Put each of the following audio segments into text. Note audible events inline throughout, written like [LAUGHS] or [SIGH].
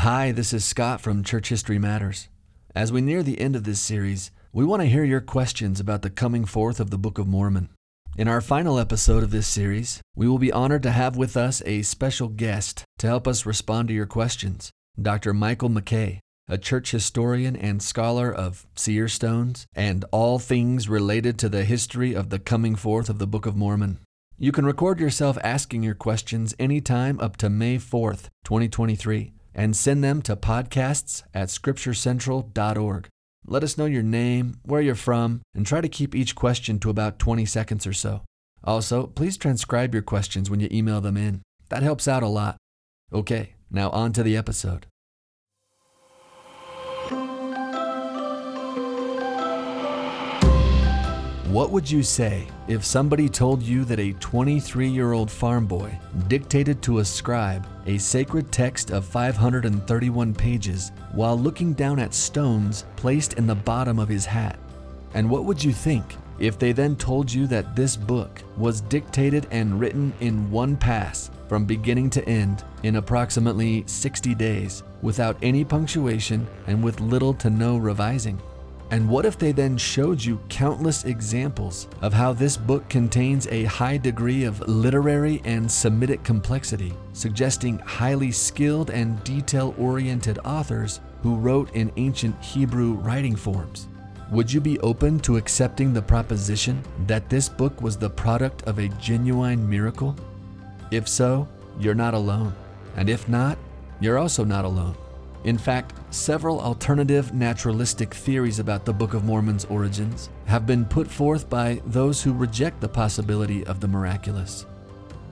Hi, this is Scott from Church History Matters. As we near the end of this series, we want to hear your questions about the coming forth of the Book of Mormon. In our final episode of this series, we will be honored to have with us a special guest to help us respond to your questions Dr. Michael MacKay, a church historian and scholar of seer stones and all things related to the history of the coming forth of the Book of Mormon. You can record yourself asking your questions anytime up to May 4th, 2023, and send them to podcasts at scripturecentral.org. Let us know your name, where you're from, and try to keep each question to about 20 seconds or so. Also, please transcribe your questions when you email them in. That helps out a lot. Okay, now on to the episode. What would you say if somebody told you that a 23 year old farm boy dictated to a scribe a sacred text of 531 pages while looking down at stones placed in the bottom of his hat? And what would you think if they then told you that this book was dictated and written in one pass from beginning to end in approximately 60 days without any punctuation and with little to no revising? And what if they then showed you countless examples of how this book contains a high degree of literary and Semitic complexity, suggesting highly skilled and detail oriented authors who wrote in ancient Hebrew writing forms? Would you be open to accepting the proposition that this book was the product of a genuine miracle? If so, you're not alone. And if not, you're also not alone. In fact, several alternative naturalistic theories about the Book of Mormon's origins have been put forth by those who reject the possibility of the miraculous.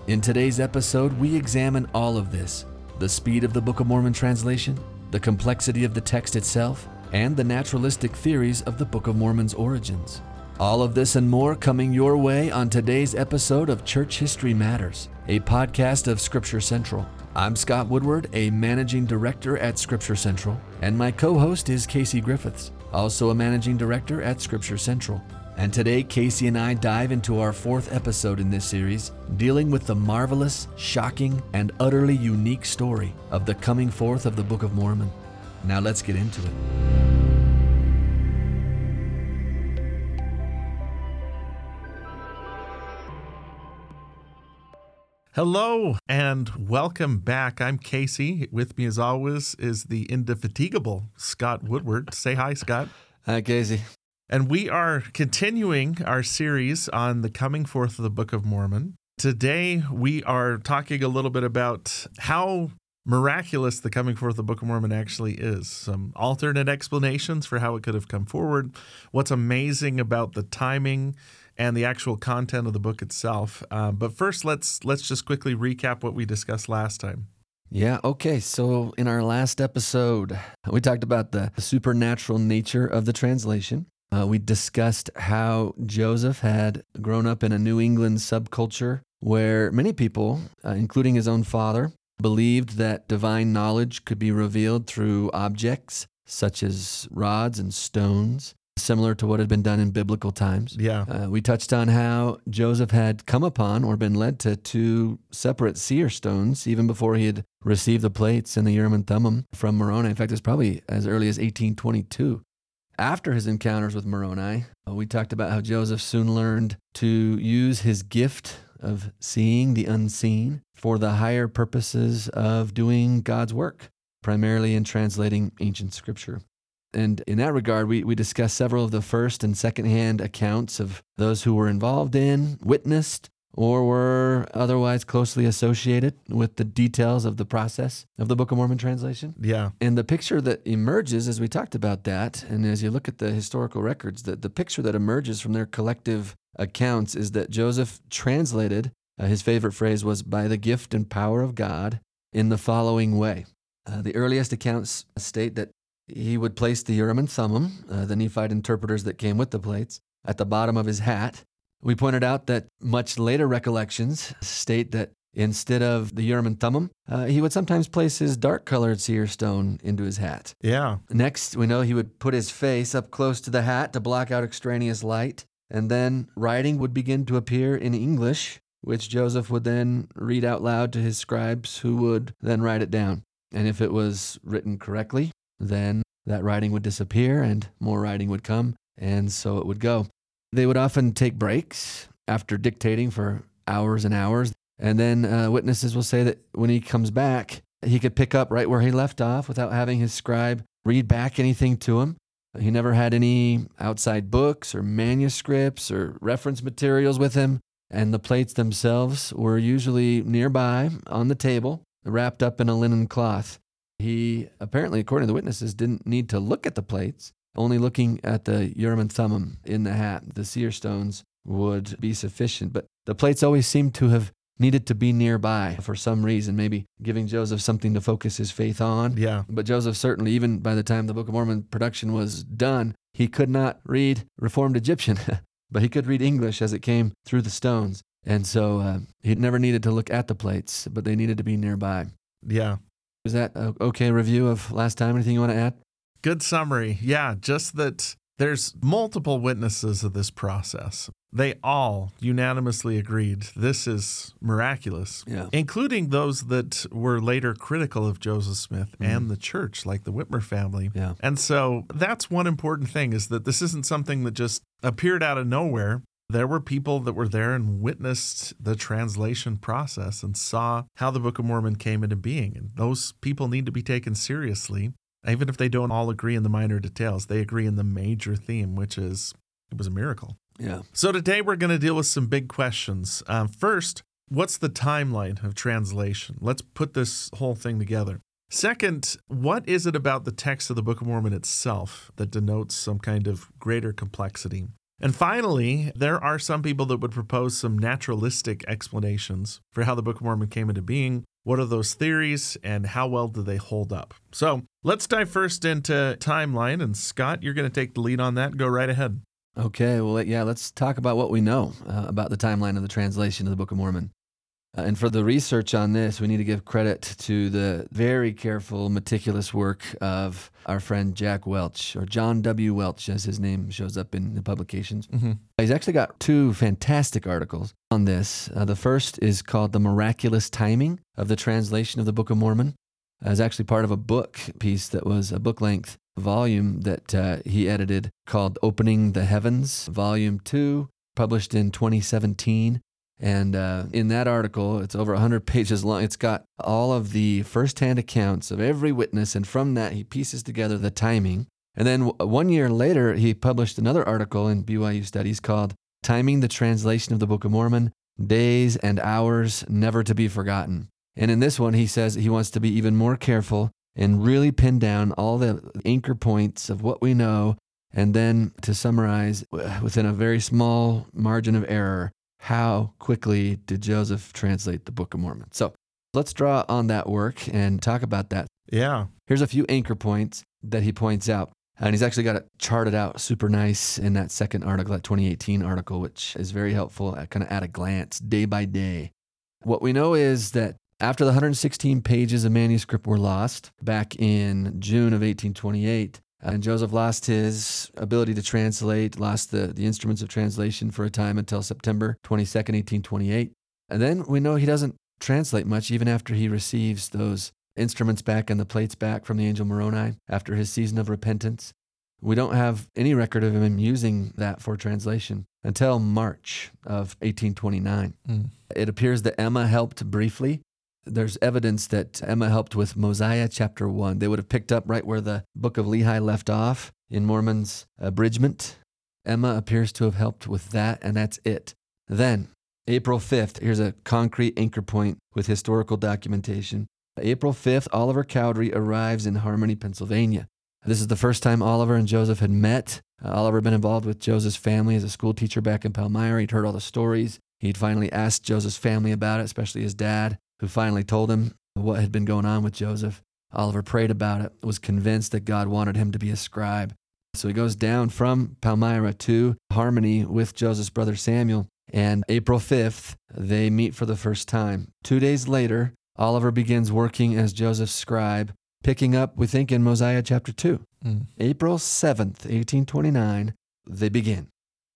In today's episode, we examine all of this the speed of the Book of Mormon translation, the complexity of the text itself, and the naturalistic theories of the Book of Mormon's origins. All of this and more coming your way on today's episode of Church History Matters, a podcast of Scripture Central. I'm Scott Woodward, a managing director at Scripture Central, and my co host is Casey Griffiths, also a managing director at Scripture Central. And today, Casey and I dive into our fourth episode in this series, dealing with the marvelous, shocking, and utterly unique story of the coming forth of the Book of Mormon. Now let's get into it. Hello and welcome back. I'm Casey. With me, as always, is the indefatigable Scott Woodward. Say hi, Scott. Hi, Casey. And we are continuing our series on the coming forth of the Book of Mormon. Today, we are talking a little bit about how miraculous the coming forth of the Book of Mormon actually is. Some alternate explanations for how it could have come forward, what's amazing about the timing and the actual content of the book itself. Uh, but first, let's let's just quickly recap what we discussed last time. Yeah, okay. So, in our last episode, we talked about the supernatural nature of the translation. Uh, we discussed how Joseph had grown up in a New England subculture where many people, uh, including his own father, believed that divine knowledge could be revealed through objects such as rods and stones similar to what had been done in biblical times. Yeah. Uh, we touched on how Joseph had come upon or been led to two separate seer stones even before he had received the plates and the Urim and Thummim from Moroni. In fact, it's probably as early as 1822. After his encounters with Moroni, uh, we talked about how Joseph soon learned to use his gift of seeing the unseen for the higher purposes of doing God's work, primarily in translating ancient scripture. And in that regard, we, we discussed several of the first and secondhand accounts of those who were involved in, witnessed, or were otherwise closely associated with the details of the process of the Book of Mormon translation. Yeah. And the picture that emerges as we talked about that, and as you look at the historical records, the, the picture that emerges from their collective accounts is that Joseph translated, uh, his favorite phrase was, by the gift and power of God in the following way. Uh, the earliest accounts state that he would place the Urim and Thummim, uh, the Nephite interpreters that came with the plates, at the bottom of his hat. We pointed out that much later recollections state that instead of the Urim and Thummim, uh, he would sometimes place his dark colored seer stone into his hat. Yeah. Next, we know he would put his face up close to the hat to block out extraneous light, and then writing would begin to appear in English, which Joseph would then read out loud to his scribes, who would then write it down. And if it was written correctly, then that writing would disappear and more writing would come. And so it would go. They would often take breaks after dictating for hours and hours. And then uh, witnesses will say that when he comes back, he could pick up right where he left off without having his scribe read back anything to him. He never had any outside books or manuscripts or reference materials with him. And the plates themselves were usually nearby on the table, wrapped up in a linen cloth. He apparently, according to the witnesses, didn't need to look at the plates, only looking at the Urim and Thummim in the hat, the seer stones, would be sufficient. But the plates always seemed to have needed to be nearby for some reason, maybe giving Joseph something to focus his faith on. Yeah. But Joseph certainly, even by the time the Book of Mormon production was done, he could not read Reformed Egyptian, [LAUGHS] but he could read English as it came through the stones. And so uh, he never needed to look at the plates, but they needed to be nearby. Yeah. Was that okay review of last time? Anything you want to add? Good summary. Yeah, just that there's multiple witnesses of this process. They all unanimously agreed this is miraculous, Yeah. including those that were later critical of Joseph Smith mm-hmm. and the church, like the Whitmer family. Yeah. And so that's one important thing is that this isn't something that just appeared out of nowhere. There were people that were there and witnessed the translation process and saw how the Book of Mormon came into being. And those people need to be taken seriously. Even if they don't all agree in the minor details, they agree in the major theme, which is it was a miracle. Yeah. So today we're going to deal with some big questions. Um, first, what's the timeline of translation? Let's put this whole thing together. Second, what is it about the text of the Book of Mormon itself that denotes some kind of greater complexity? And finally, there are some people that would propose some naturalistic explanations for how the Book of Mormon came into being. What are those theories and how well do they hold up? So let's dive first into timeline. And Scott, you're going to take the lead on that. Go right ahead. Okay. Well, yeah, let's talk about what we know uh, about the timeline of the translation of the Book of Mormon. Uh, and for the research on this, we need to give credit to the very careful, meticulous work of our friend Jack Welch, or John W. Welch, as his name shows up in the publications. Mm-hmm. He's actually got two fantastic articles on this. Uh, the first is called The Miraculous Timing of the Translation of the Book of Mormon. Uh, it's actually part of a book piece that was a book length volume that uh, he edited called Opening the Heavens, Volume 2, published in 2017. And uh, in that article, it's over 100 [LAUGHS] pages long. It's got all of the firsthand accounts of every witness. And from that, he pieces together the timing. And then one year later, he published another article in BYU Studies called Timing the Translation of the Book of Mormon Days and Hours Never to Be Forgotten. And in this one, he says he wants to be even more careful and really pin down all the anchor points of what we know, and then to summarize within a very small margin of error how quickly did Joseph translate the Book of Mormon. So let's draw on that work and talk about that. Yeah. Here's a few anchor points that he points out. And he's actually got it charted out super nice in that second article, that 2018 article, which is very helpful at kind of at a glance, day by day. What we know is that after the 116 pages of manuscript were lost back in June of 1828, and Joseph lost his ability to translate, lost the, the instruments of translation for a time until September 22nd, 1828. And then we know he doesn't translate much even after he receives those instruments back and the plates back from the angel Moroni after his season of repentance. We don't have any record of him using that for translation until March of 1829. Mm. It appears that Emma helped briefly. There's evidence that Emma helped with Mosiah chapter 1. They would have picked up right where the book of Lehi left off in Mormon's abridgment. Emma appears to have helped with that, and that's it. Then, April 5th, here's a concrete anchor point with historical documentation. April 5th, Oliver Cowdery arrives in Harmony, Pennsylvania. This is the first time Oliver and Joseph had met. Uh, Oliver had been involved with Joseph's family as a school teacher back in Palmyra. He'd heard all the stories. He'd finally asked Joseph's family about it, especially his dad, who finally told him what had been going on with Joseph. Oliver prayed about it, was convinced that God wanted him to be a scribe. So he goes down from Palmyra to Harmony with Joseph's brother Samuel. And April 5th, they meet for the first time. Two days later, Oliver begins working as Joseph's scribe, picking up, we think, in Mosiah chapter 2. Mm. April 7th, 1829, they begin.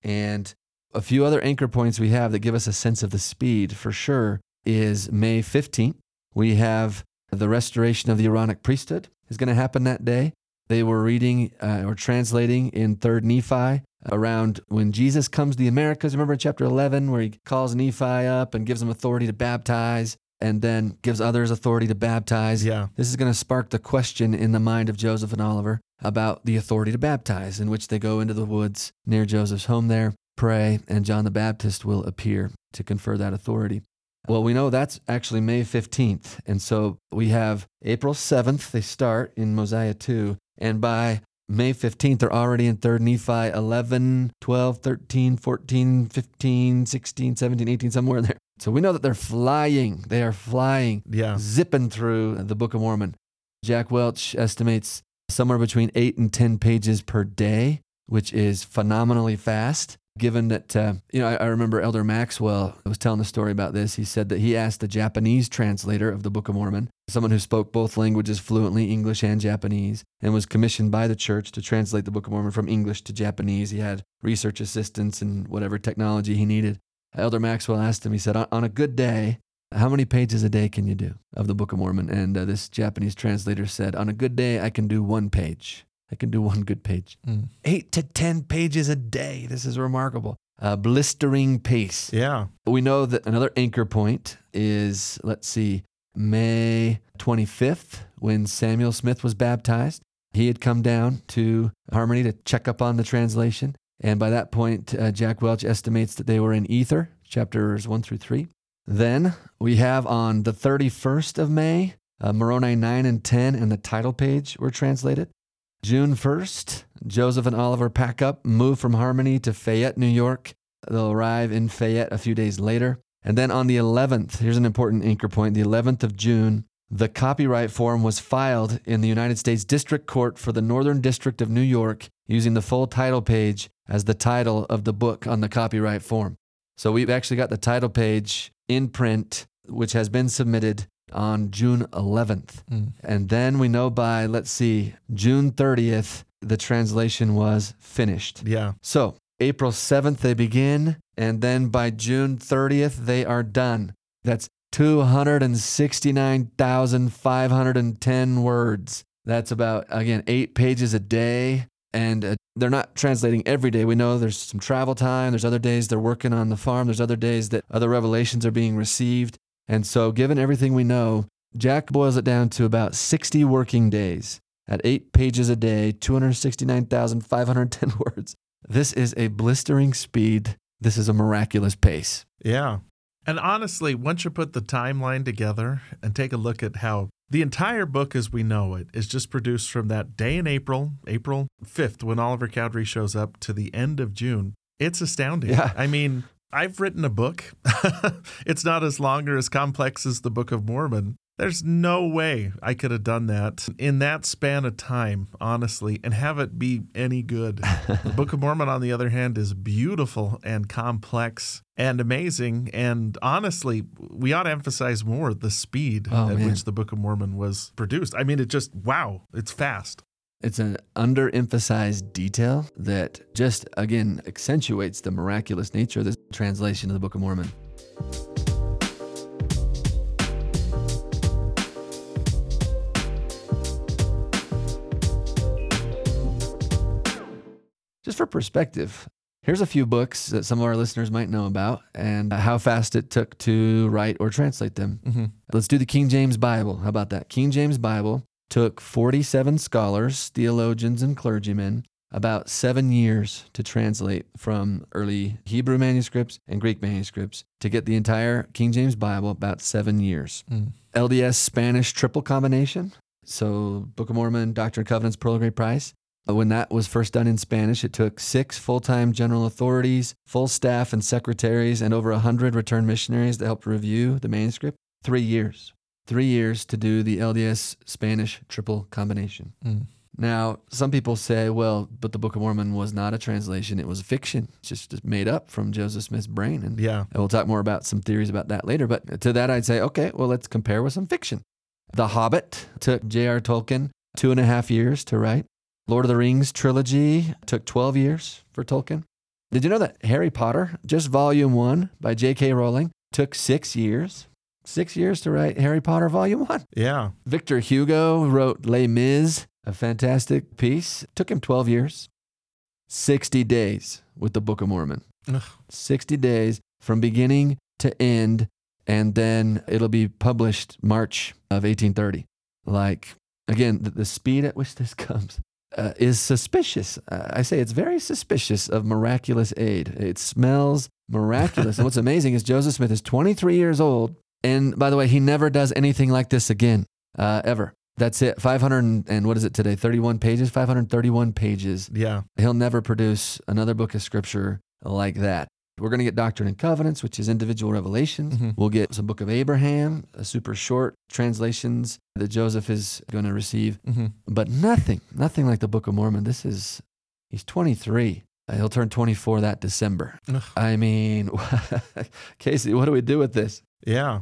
And a few other anchor points we have that give us a sense of the speed for sure is May 15th. We have the restoration of the Aaronic priesthood is going to happen that day. They were reading uh, or translating in 3rd Nephi around when Jesus comes to the Americas. Remember in chapter 11 where he calls Nephi up and gives him authority to baptize and then gives others authority to baptize. Yeah. This is going to spark the question in the mind of Joseph and Oliver about the authority to baptize, in which they go into the woods near Joseph's home there, pray, and John the Baptist will appear to confer that authority. Well, we know that's actually May 15th. And so we have April 7th, they start in Mosiah 2. And by May 15th, they're already in 3rd Nephi 11, 12, 13, 14, 15, 16, 17, 18, somewhere in there. So we know that they're flying. They are flying, Yeah. zipping through the Book of Mormon. Jack Welch estimates somewhere between eight and 10 pages per day, which is phenomenally fast. Given that, uh, you know, I, I remember Elder Maxwell was telling the story about this. He said that he asked the Japanese translator of the Book of Mormon, someone who spoke both languages fluently, English and Japanese, and was commissioned by the church to translate the Book of Mormon from English to Japanese. He had research assistants and whatever technology he needed. Elder Maxwell asked him, he said, on, a good day, how many pages a day can you do of the Book of Mormon? And uh, this Japanese translator said, on a good day, I can do one page. I can do one good page. Mm. Eight to 10 pages a day. This is remarkable. A blistering pace. Yeah. We know that another anchor point is, let's see, May 25th, when Samuel Smith was baptized. He had come down to Harmony to check up on the translation. And by that point, uh, Jack Welch estimates that they were in Ether, chapters 1 through 3. Then we have on the 31st of May, uh, Moroni 9 and 10 and the title page were translated. June 1st, Joseph and Oliver pack up, move from Harmony to Fayette, New York. They'll arrive in Fayette a few days later. And then on the 11th, here's an important anchor point the 11th of June, the copyright form was filed in the United States District Court for the Northern District of New York using the full title page as the title of the book on the copyright form. So we've actually got the title page in print, which has been submitted on June 11th. Mm. And then we know by, let's see, June 30th, the translation was finished. Yeah. So April 7th, they begin. And then by June 30th, they are done. That's 269,510 words. That's about, again, eight pages a day. And uh, they're not translating every day. We know there's some travel time. There's other days they're working on the farm. There's other days that other revelations are being received. And so, given everything we know, Jack boils it down to about 60 working days at eight pages a day, 269,510 [LAUGHS] words. This is a blistering speed. This is a miraculous pace. Yeah. And honestly, once you put the timeline together and take a look at how the entire book as we know it is just produced from that day in April, April 5th, when Oliver Cowdery shows up, to the end of June, it's astounding. Yeah. I mean, I've written a book. [LAUGHS] it's not as long or as complex as the Book of Mormon. There's no way I could have done that in that span of time, honestly, and have it be any good. [LAUGHS] the Book of Mormon, on the other hand, is beautiful and complex and amazing. And honestly, we ought to emphasize more the speed Oh, at man. which the Book of Mormon was produced. I mean, it just, wow, it's fast. It's an underemphasized detail that just, again, accentuates the miraculous nature of this translation of the Book of Mormon. Just for perspective, here's a few books that some of our listeners might know about and how fast it took to write or translate them. Mm-hmm. Let's do the King James Bible. How about that? King James Bible took 47 scholars, theologians, and clergymen about seven years to translate from early Hebrew manuscripts and Greek manuscripts to get the entire King James Bible about seven years. Mm. LDS Spanish triple combination. So, Book of Mormon, Doctrine and Covenants, Pearl of Great Price. When that was first done in Spanish, it took six full time general authorities, full staff and secretaries, and over 100 returned missionaries that helped review the manuscript. Three years. Three years to do the LDS Spanish triple combination. Mm. Now, some people say, well, but the Book of Mormon was not a translation, it was a fiction, it's just, made up from Joseph Smith's brain. And Yeah. we'll talk more about some theories about that later. But to that, I'd say, okay, well, let's compare with some fiction. The Hobbit took J.R. Tolkien two and a half years to write. Lord of the Rings trilogy took 12 years for Tolkien. Did you know that Harry Potter, just volume one by J.K. Rowling, took six years? Six years to write Harry Potter Volume 1. Yeah. Victor Hugo wrote Les Mis, a fantastic piece. Took him 12 years, 60 days with the Book of Mormon. Ugh. 60 days from beginning to end, and then it'll be published March of 1830. Like, again, the, the speed at which this [LAUGHS] comes uh, is suspicious. Uh, I say it's very suspicious of miraculous aid. It smells miraculous. and what's [LAUGHS] amazing is Joseph Smith is 23 years old. And by the way, he never does anything like this again, uh, ever. That's it. 500 and, and what is it today? 31 pages? 531 pages. Yeah. He'll never produce another book of scripture like that. We're going to get Doctrine and Covenants, which is individual revelations. Mhm. We'll get some Book of Abraham, a super short translations that Joseph is going to receive, hmm but nothing, nothing like the Book of Mormon. This is, he's 23. Uh, He'll turn 24 that December. Ugh. I mean, [LAUGHS] Casey, what do we do with this? Yeah.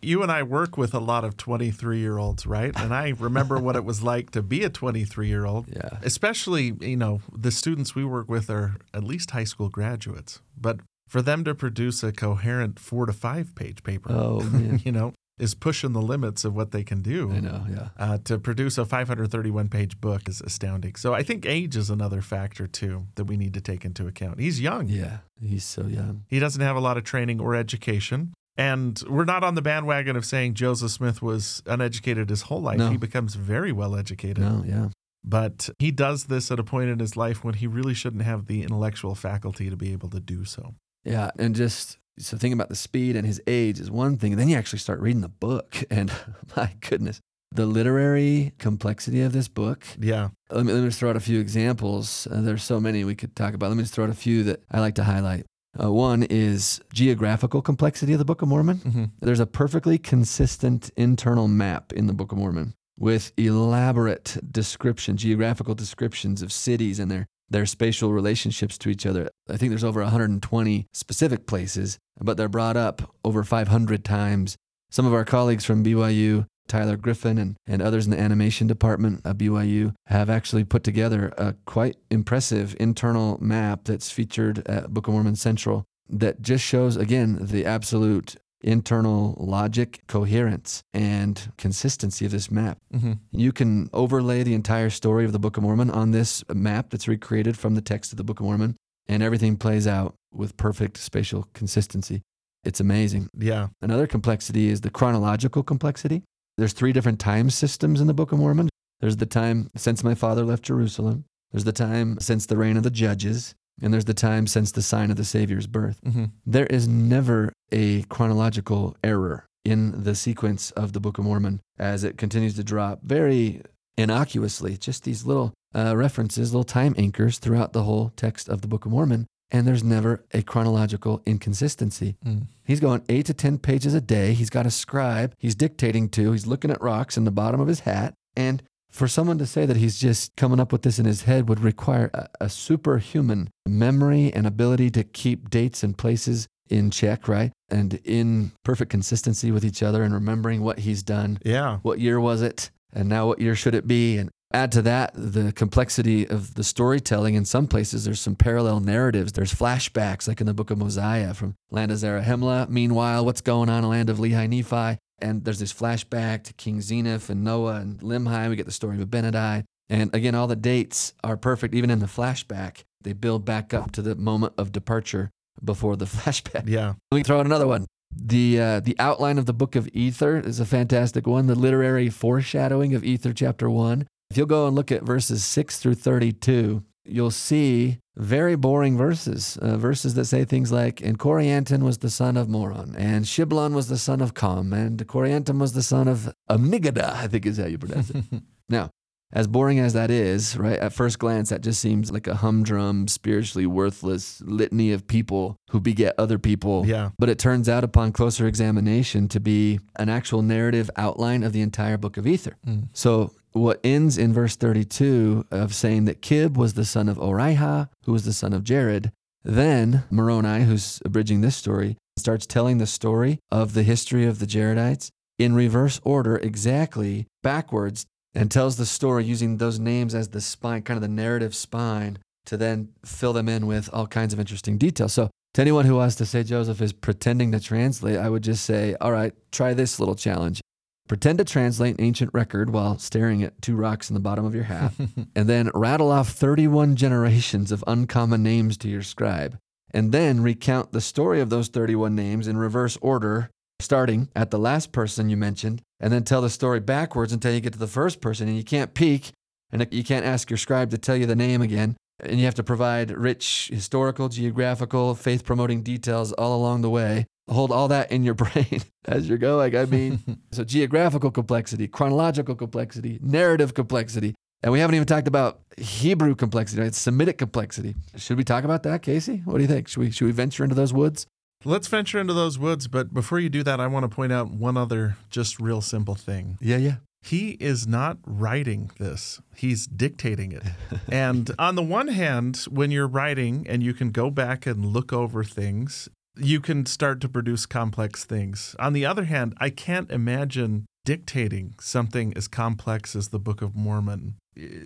You and I work with a lot of 23 year olds, right? And I remember what it was like to be a 23 year old. [LAUGHS] Yeah. Especially, you know, the students we work with are at least high school graduates. But for them to produce a coherent four to five page paper, Oh, [LAUGHS] you know, is pushing the limits of what they can do. I know. Yeah. Uh, to produce a 531 page book is astounding. So I think age is another factor too that we need to take into account. He's young. Yeah. He's so young. He doesn't have a lot of training or education. And we're not on the bandwagon of saying Joseph Smith was uneducated his whole life. No. He becomes very well educated. No, yeah. But he does this at a point in his life when he really shouldn't have the intellectual faculty to be able to do so. Yeah, and just so thinking about the speed and his age is one thing. Then you actually start reading the book, [LAUGHS] and [LAUGHS] my goodness, the literary complexity of this book. Yeah. Let me, let me just throw out a few examples. Uh, there's so many we could talk about. Let me just throw out a few that I like to highlight. Uh, one is geographical complexity of the Book of Mormon. hmm There's a perfectly consistent internal map in the Book of Mormon with elaborate description, geographical descriptions of cities and their their spatial relationships to each other. I think there's over 120 specific places, but they're brought up over 500 times. Some of our colleagues from BYU, Tyler Griffin and, and others in the animation department at BYU, have actually put together a quite impressive internal map that's featured at Book of Mormon Central that just shows, again, the absolute internal logic, coherence, and consistency of this map. hmm You can overlay the entire story of the Book of Mormon on this map that's recreated from the text of the Book of Mormon, and everything plays out with perfect spatial consistency. It's amazing. Yeah. Another complexity is the chronological complexity. There's three different time systems in the Book of Mormon. There's the time since my father left Jerusalem. There's the time since the reign of the judges, and there's the time since the sign of the Savior's birth. hmm There is never a chronological error in the sequence of the Book of Mormon as it continues to drop very innocuously, just these little uh, references, little time anchors throughout the whole text of the Book of Mormon. And there's never a chronological inconsistency. Mm. He's going eight to 10 pages a day. He's got a scribe he's dictating to. He's looking at rocks in the bottom of his hat. And for someone to say that he's just coming up with this in his head would require a, a superhuman memory and ability to keep dates and places in check, right? And in perfect consistency with each other and remembering what he's done. Yeah. What year was it? And now what year should it be? And add to that the complexity of the storytelling. In some places, there's some parallel narratives. There's flashbacks, like in the book of Mosiah from land of Zarahemla. Meanwhile, what's going on in the land of Lehi Nephi? And there's this flashback to King Zeniff and Noah and Limhi. We get the story of Abinadi. And again, all the dates are perfect, even in the flashback. They build back up to the moment of departure before the [LAUGHS] flashback. Yeah. Let me throw in another one. The uh, the outline of the book of Ether is a fantastic one. The literary foreshadowing of Ether chapter one. If you'll go and look at verses six through thirty-two, you'll see very boring verses. Uh, verses that say things like, "And Corianton was the son of Moron, and Shiblon was the son of Com, and Corianton was the son of Amnigaddah, I think is how you pronounce it. [LAUGHS] now, as boring as that is, right, at first glance, that just seems like a humdrum, spiritually worthless litany of people who beget other people. Yeah. But it turns out, upon closer examination, to be an actual narrative outline of the entire book of Ether. Mm. So, what ends in verse 32 of saying that Kib was the son of Oriha, who was the son of Jared, then Moroni, who's abridging this story, starts telling the story of the history of the Jaredites in reverse order, exactly backwards, and tells the story using those names as the spine, kind of the narrative spine, to then fill them in with all kinds of interesting details. So To anyone who wants to say Joseph is pretending to translate, I would just say, all right, try this little challenge. Pretend to translate an ancient record while staring at two rocks in the bottom of your hat, [LAUGHS] and then rattle off 31 generations of uncommon names to your scribe. And then recount the story of those 31 names in reverse order, starting at the last person you mentioned, and then tell the story backwards until you get to the first person. And you can't peek, and you can't ask your scribe to tell you the name again. And you have to provide rich historical, geographical, faith promoting details all along the way hold all that in your [LAUGHS] brain as you're going. I mean, [LAUGHS] so geographical complexity, chronological complexity, narrative complexity. And we haven't even talked about Hebrew complexity, right? Semitic complexity. Should we talk about that, Casey? What do you think? Should we should we venture into those woods? Let's venture into those woods, but before you do that, I want to point out one other just real simple thing. Yeah, yeah. He is not writing this, he's dictating it. [LAUGHS] and on the one hand, when you're writing and you can go back and look over things, you can start to produce complex things. On the other hand, I can't imagine dictating something as complex as the Book of Mormon.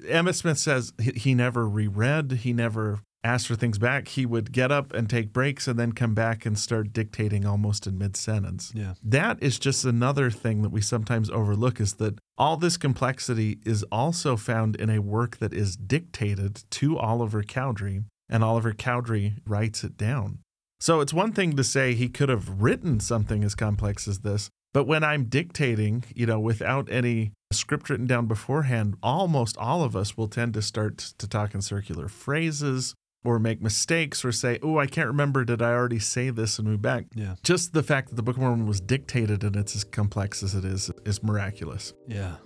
Emma Smith says he never reread, he never asked for things back. He would get up and take breaks and then come back and start dictating almost in mid sentence. Yeah. That is just another thing that we sometimes overlook is that all this complexity is also found in a work that is dictated to Oliver Cowdery, and Oliver Cowdery writes it down. So it's one thing to say he could have written something as complex as this, but when I'm dictating, you know, without any script written down beforehand, almost all of us will tend to start to talk in circular phrases or make mistakes or say, oh, I can't remember, did I already say this and move back? Yeah. Just the fact that the Book of Mormon was dictated and it's as complex as it is is miraculous. Yeah.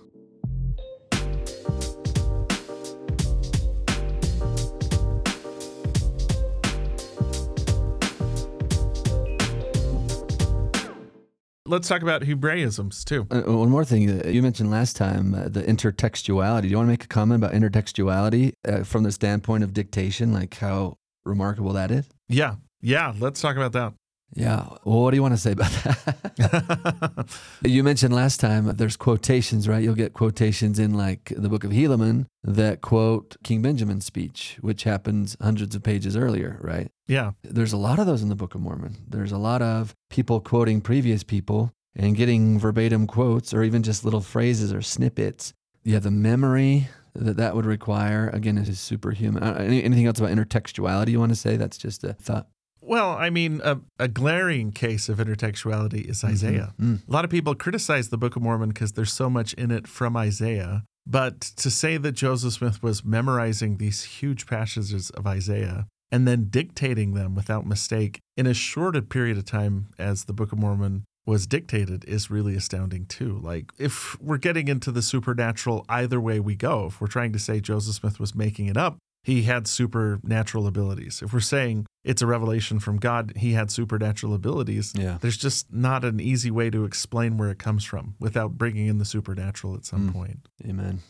Let's talk about Hebraisms too. Uh, one more thing uh, you mentioned last time, uh, the intertextuality. Do you want to make a comment about intertextuality uh, from the standpoint of dictation, like how remarkable that is? Yeah, yeah. Let's talk about that. Yeah. Well, what do you want to say about that? [LAUGHS] you mentioned last time there's quotations, right? You'll get quotations in like the book of Helaman that quote King Benjamin's speech, which happens hundreds of pages earlier, right? Yeah. There's a lot of those in the Book of Mormon. There's a lot of people quoting previous people and getting verbatim quotes or even just little phrases or snippets. Yeah, the memory that that would require. Again, is superhuman. Uh, anything else about intertextuality you want to say? That's just a thought. Well, I mean, a, a, glaring case of intertextuality is mm-hmm. Isaiah. Mm-hmm. Mm. A lot of people criticize the Book of Mormon because there's so much in it from Isaiah. But to say that Joseph Smith was memorizing these huge passages of Isaiah and then dictating them without mistake in as short a period of time as the Book of Mormon was dictated is really astounding too. Like, if we're getting into the supernatural either way we go, if we're trying to say Joseph Smith was making it up, he had supernatural abilities. If we're saying it's a revelation from God, he had supernatural abilities. Yeah. There's just not an easy way to explain where it comes from without bringing in the supernatural at some mm. point. Amen.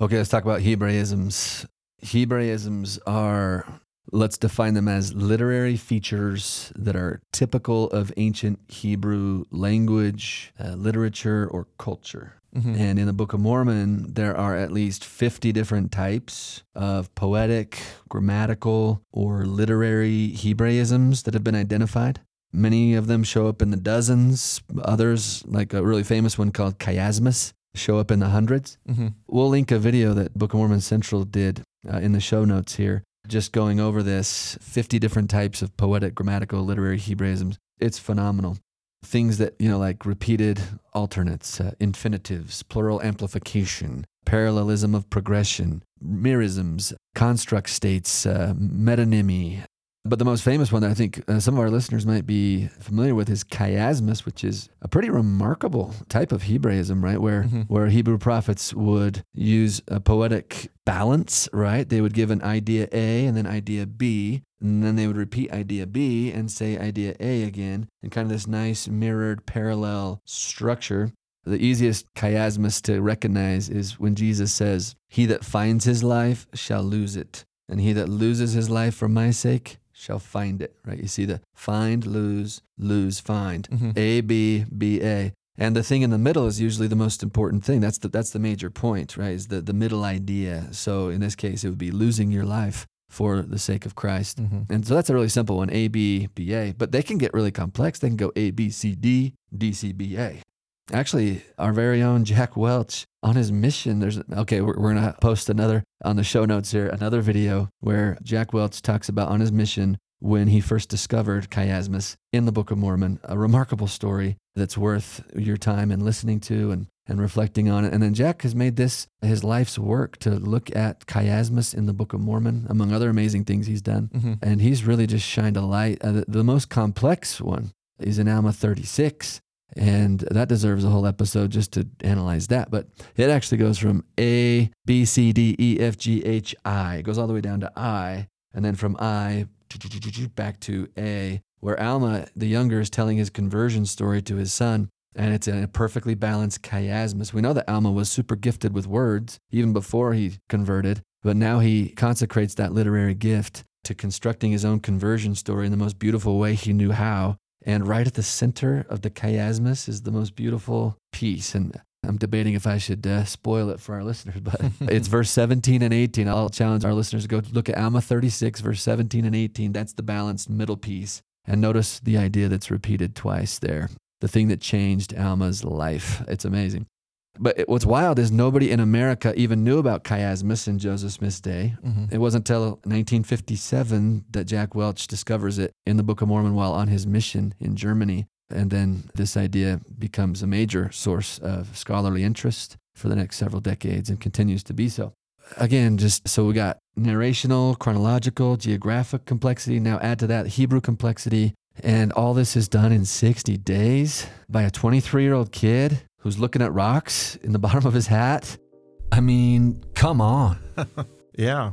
Okay, let's talk about Hebraisms. Hebraisms are Let's define them as literary features that are typical of ancient Hebrew language, uh, literature, or culture. Mm-hmm. And in the Book of Mormon, there are at least 50 different types of poetic, grammatical, or literary Hebraisms that have been identified. Many of them show up in the dozens, others, like a really famous one called chiasmus, show up in the 100s mm-hmm. We'll link a video that Book of Mormon Central did uh, in the show notes here just going over this 50 different types of poetic, grammatical, literary Hebraisms. It's phenomenal. Things that, you know, like repeated alternates, uh, infinitives, plural amplification, parallelism of progression, merisms, construct states, uh, metonymy, but the most famous one that I think uh, some of our listeners might be familiar with is chiasmus, which is a pretty remarkable type of Hebraism, right? Where mm-hmm. where Hebrew prophets would use a poetic balance, right? They would give an idea A and then idea B, and then they would repeat idea B and say idea A again, and kind of this nice mirrored parallel structure. The easiest chiasmus to recognize is when Jesus says, He that finds his life shall lose it, and he that loses his life for my sake shall find it, right? You see the find, lose, lose, find. Mm-hmm. A, B, B, A. And the thing in the middle is usually the most important thing. That's the, that's the major point, right? Is the, the middle idea. So in this case, it would be losing your life for the sake of Christ. And so that's a really simple one A, B, B, A. But they can get really complex. They can go A, B, C, D, D, C, B, A. Actually, our very own Jack Welch on his mission, there's, okay, we're, we're going to post another on the show notes here, another video where Jack Welch talks about on his mission when he first discovered chiasmus in the Book of Mormon, a remarkable story that's worth your time and listening to and, and reflecting on it. And then Jack has made this his life's work to look at chiasmus in the Book of Mormon, among other amazing things he's done. And he's really just shined a light. Uh, the, the most complex one is in Alma 36. And that deserves a whole episode just to analyze that. But it actually goes from A, B, C, D, E, F, G, H, I. It goes all the way down to I. And then from I back to A, where Alma, the younger, is telling his conversion story to his son. And it's in a perfectly balanced chiasmus. We know that Alma was super gifted with words even before he converted, but now he consecrates that literary gift to constructing his own conversion story in the most beautiful way he knew how. And right at the center of the chiasmus is the most beautiful piece. And I'm debating if I should uh, spoil it for our listeners, [LAUGHS] but it's [LAUGHS] verse 17 and 18. I'll challenge our listeners to go look at Alma 36, verse 17 and 18. That's the balanced middle piece. And notice the idea that's repeated twice there the thing that changed Alma's life. It's amazing. But it, what's wild is nobody in America even knew about chiasmus in Joseph Smith's day. Mm-hmm. It wasn't until 1957 that Jack Welch discovers it in the Book of Mormon while on his mission in Germany. And then this idea becomes a major source of scholarly interest for the next several decades and continues to be so. Again, just so we got narrational, chronological, geographic complexity. Now add to that Hebrew complexity. And all this is done in 60 days by a 23 year old kid who's looking at rocks in the [LAUGHS] bottom of his hat. I mean, come on. [LAUGHS] Yeah.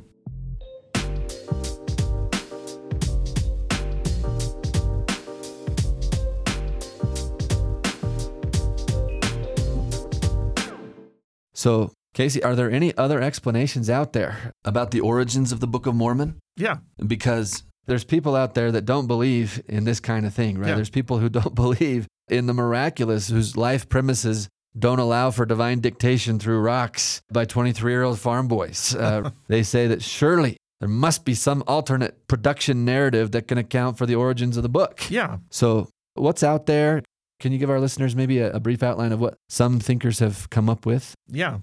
So, Casey, are there any other explanations out there about the origins of the Book of Mormon? Yeah. Because there's people out there that don't believe in this kind of thing, right? Yeah. There's people who don't [LAUGHS] believe in the miraculous, whose life premises don't allow for divine dictation through rocks by 23 year old farm boys. Uh, [LAUGHS] they say that surely there must be some alternate production narrative that can account for the origins of the book. Yeah. So, what's out there? Can you give our listeners maybe a, a brief outline of what some thinkers have come up with? Yeah.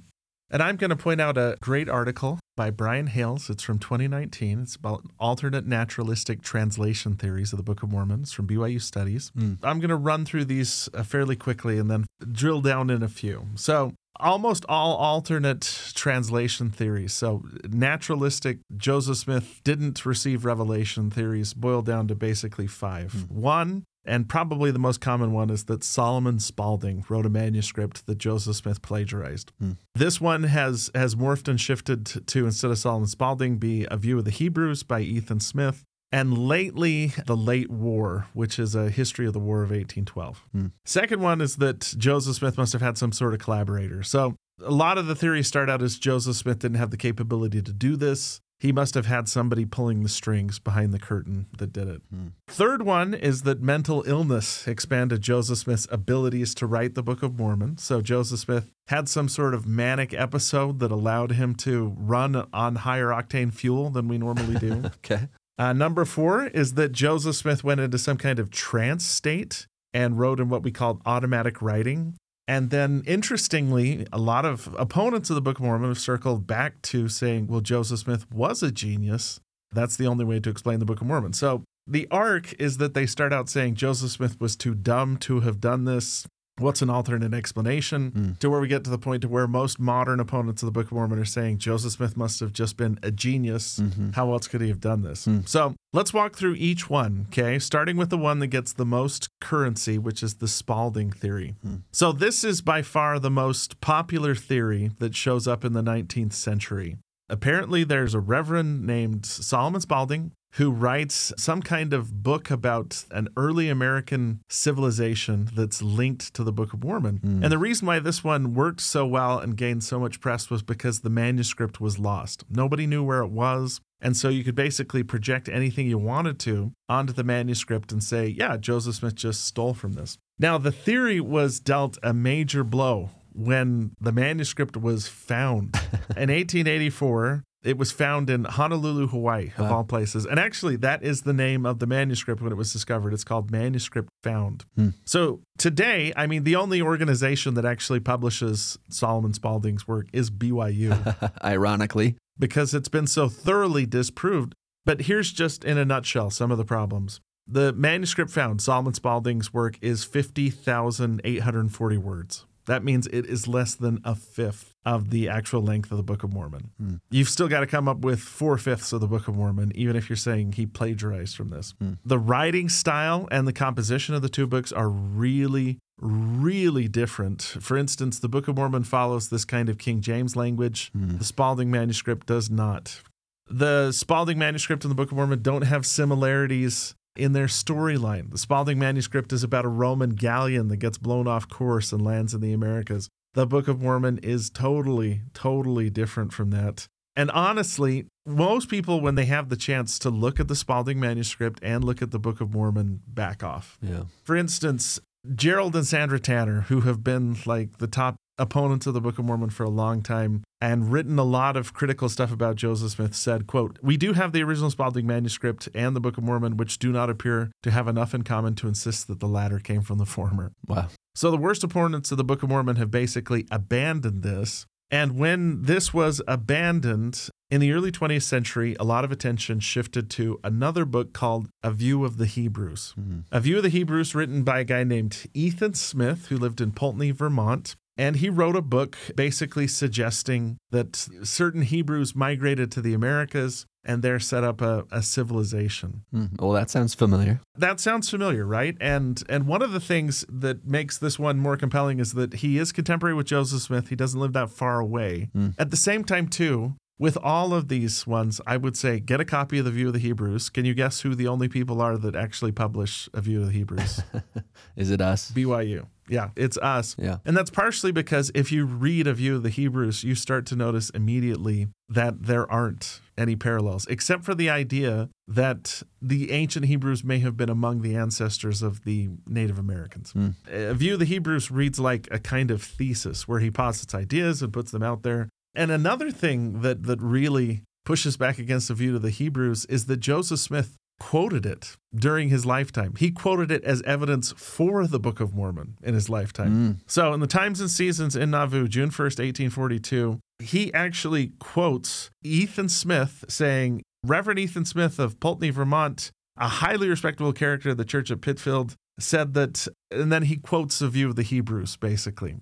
And I'm going to point out a great article by Brian Hales. It's from 2019. It's about alternate naturalistic translation theories of the Book of Mormon. It's from BYU Studies. I'm going to run through these uh, fairly quickly and then drill down in a few. So, almost all alternate translation theories. So, naturalistic, Joseph Smith didn't receive revelation theories boil down to basically five. One, and probably the most common one is that Solomon Spalding wrote a manuscript that Joseph Smith plagiarized. Hmm. This one has has morphed and shifted to, to instead of Solomon Spalding be a view of the Hebrews by Ethan Smith. And lately, The Late War, which is a history of the War of 1812. Hmm. Second one is that Joseph Smith must have had some sort of collaborator. So a lot of the theories start out as Joseph Smith didn't have the capability to do this. He must have had somebody pulling the strings behind the curtain that did it. Third one is that mental illness expanded Joseph Smith's abilities to write the Book of Mormon. So Joseph Smith had some sort of manic episode that allowed him to run on higher octane fuel than we normally do. [LAUGHS] Okay. Uh, number four is that Joseph Smith went into some kind of trance state and wrote in what we called automatic writing. And then, interestingly, a lot of opponents of the Book of Mormon have circled back to saying, well, Joseph Smith was a genius. That's the only way to explain the Book of Mormon. So the arc is that they start out saying Joseph Smith was too dumb to have done this. What's an alternate explanation? Hmm. To where we get to the point to where most modern opponents of the Book of Mormon are saying Joseph Smith must have just been a genius. Mm-hmm. How else could he have done this? Hmm. So let's walk through each one, okay? Starting with the one that gets the most currency, which is the Spalding theory. Hmm. So this is by far the most popular theory that shows up in the 19th century. Apparently, there's a reverend named Solomon Spalding who writes some kind of book about an early American civilization that's linked to the Book of Mormon. Hmm. And the reason why this one worked so well and gained so much press was because the manuscript was lost. Nobody knew where it was. And so you could basically project anything you wanted to onto the manuscript and say, yeah, Joseph Smith just stole from this. Now, the theory was dealt a major blow when the manuscript was found. [LAUGHS] In 1884, It was found in Honolulu, Hawaii, of Wow. all places. And actually, that is the name of the manuscript when it was discovered. It's called Manuscript Found. Hmm. So today, I mean, the only organization that actually publishes Solomon Spalding's work is BYU [LAUGHS] Ironically. because it's been so thoroughly disproved. But here's just in a nutshell some of the problems. The manuscript found, Solomon Spalding's work, is 50,840 words. That means it is less than a fifth of the actual length of the Book of Mormon. Hmm. You've still got to come up with four fifths of the Book of Mormon, even if you're saying he plagiarized from this. Hmm. The writing style and the composition of the two books are really, really different. For instance, the Book of Mormon follows this kind of King James language, Hmm. the Spalding manuscript does not. The Spalding manuscript and the Book of Mormon don't have similarities in their storyline. The Spalding manuscript is about a Roman galleon that gets blown off course and lands in the Americas. The Book of Mormon is totally, totally different from that. And honestly, most people, when they have the chance to look at the Spalding manuscript and look at the Book of Mormon, back off. Yeah. For instance, Gerald and Sandra Tanner, who have been like the top opponents of the Book of Mormon for a long time and written a lot of critical stuff about Joseph Smith, said, quote, We do have the original Spalding manuscript and the Book of Mormon, which do not appear to have enough in common to insist that the latter came from the former. Wow. So the worst opponents of the Book of Mormon have basically abandoned this. And when this was abandoned in the early 20th century, a lot of attention shifted to another book called A View of the Hebrews. Mm-hmm. A View of the Hebrews, written by a guy named Ethan Smith, who lived in Poultney, Vermont. And he wrote a book basically suggesting that certain Hebrews migrated to the Americas and there set up a, a civilization. Hmm. Well, that sounds familiar. That sounds familiar, right? And and one of the things that makes this one more compelling is that he is contemporary with Joseph Smith. He doesn't live that far away. At the same time, too, with all of these ones, I would say get a copy of the View of the Hebrews. Can you guess who the only people are that actually publish a View of the Hebrews? [LAUGHS] Is it us? BYU. Yeah, it's us. Yeah. And that's partially because if you read a view of the Hebrews, you start to notice immediately that there aren't any parallels, except for the idea that the ancient Hebrews may have been among the ancestors of the Native Americans. Hmm. A view of the Hebrews reads like a kind of thesis where he posits ideas and puts them out there. And another thing that that really pushes back against the view of the Hebrews is that Joseph Smith quoted it during his lifetime. He quoted it as evidence for the Book of Mormon in his lifetime. Mm. So, in the Times and Seasons in Nauvoo, June 1st, 1842, he actually quotes Ethan Smith saying, Reverend Ethan Smith of Poultney, Vermont, a highly respectable character of the church of Pitfield, said that, and then he quotes a view of the Hebrews, basically.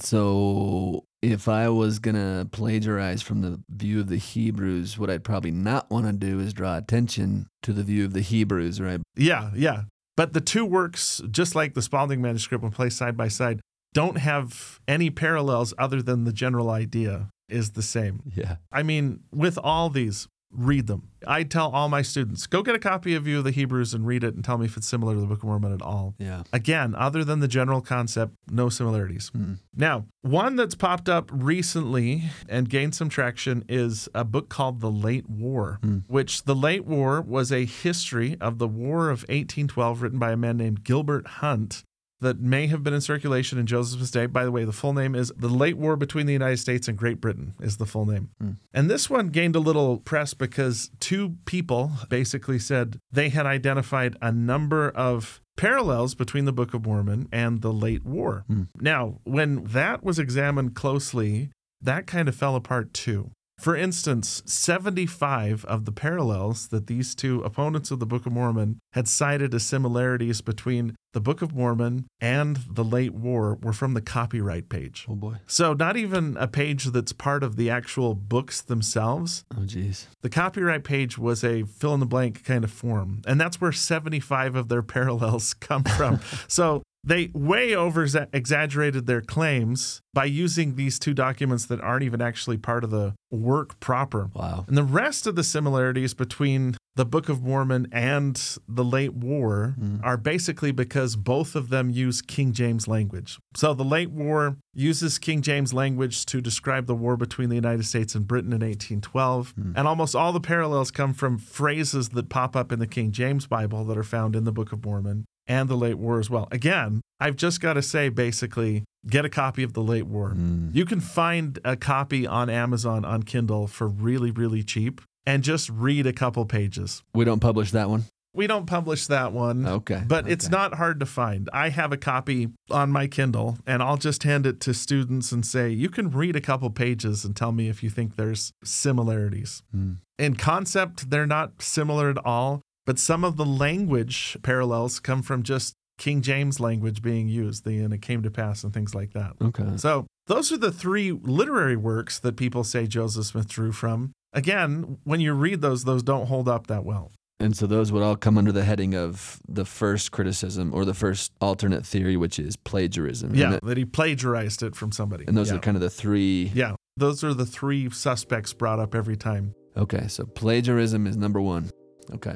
So, if I was going to plagiarize from the view of the Hebrews, what I'd probably not want to do is draw attention to the view of the Hebrews, right? Yeah, yeah. But the two works, just like the Spalding manuscript when placed side by side, don't have any parallels other than the general idea is the same. Yeah. I mean, with all these, read them. I tell all my students, go get a copy of View of the Hebrews and read it and tell me if it's similar to the Book of Mormon at all. Yeah. Again, other than the general concept, no similarities. Hmm. Now, one that's popped up recently and gained some traction is a book called The Late War, hmm. which The Late War was a history of the War of 1812 written by a man named Gilbert Hunt that may have been in circulation in Joseph's day. By the way, the full name is The Late War Between the United States and Great Britain is the full name. Hmm. And this one gained a little press because two people basically said they had identified a number of parallels between the Book of Mormon and the late war. Hmm. Now, when that was examined closely, that kind of fell apart too. For instance, 75 of the parallels that these two opponents of the Book of Mormon had cited as similarities between the Book of Mormon and the late war were from the copyright page. Oh boy. So, not even a page that's part of the actual books themselves. Oh geez. The copyright page was a fill in the blank kind of form. And that's where 75 of their [LAUGHS] parallels come from. [LAUGHS] so they way over exaggerated their claims by using these two documents that aren't even actually part of the work proper. Wow. And the rest of the similarities between the Book of Mormon and the late war mm-hmm. are basically because both of them use King James language. So the late war uses King James language to describe the war between the United States and Britain in 1812. Hmm. And almost all the parallels come from phrases that pop up in the King James Bible that are found in the Book of Mormon and the late war as well. Again, I've just got to say, basically, get a copy of The Late War. Mm. You can find a copy on Amazon on Kindle for really, really cheap and just read a couple pages. We don't publish that one. We don't publish that one. Okay. But it's not hard to find. I have a copy on my Kindle and I'll just hand it to students and say, you can read a couple pages and tell me if you think there's similarities. Mm. In concept, they're not similar at all, but some of the language parallels come from just King James language being used, the and it came to pass and things like that. Okay. So those are the three literary works that people say Joseph Smith drew from. Again, when you read those, those don't hold up that well. And so those would all come under the heading of the first criticism or the first alternate theory, which is plagiarism. Yeah, that he plagiarized it from somebody. and those yeah. are kind of the three. Yeah, those are the three suspects brought up every time. Okay. So plagiarism is number one. Okay.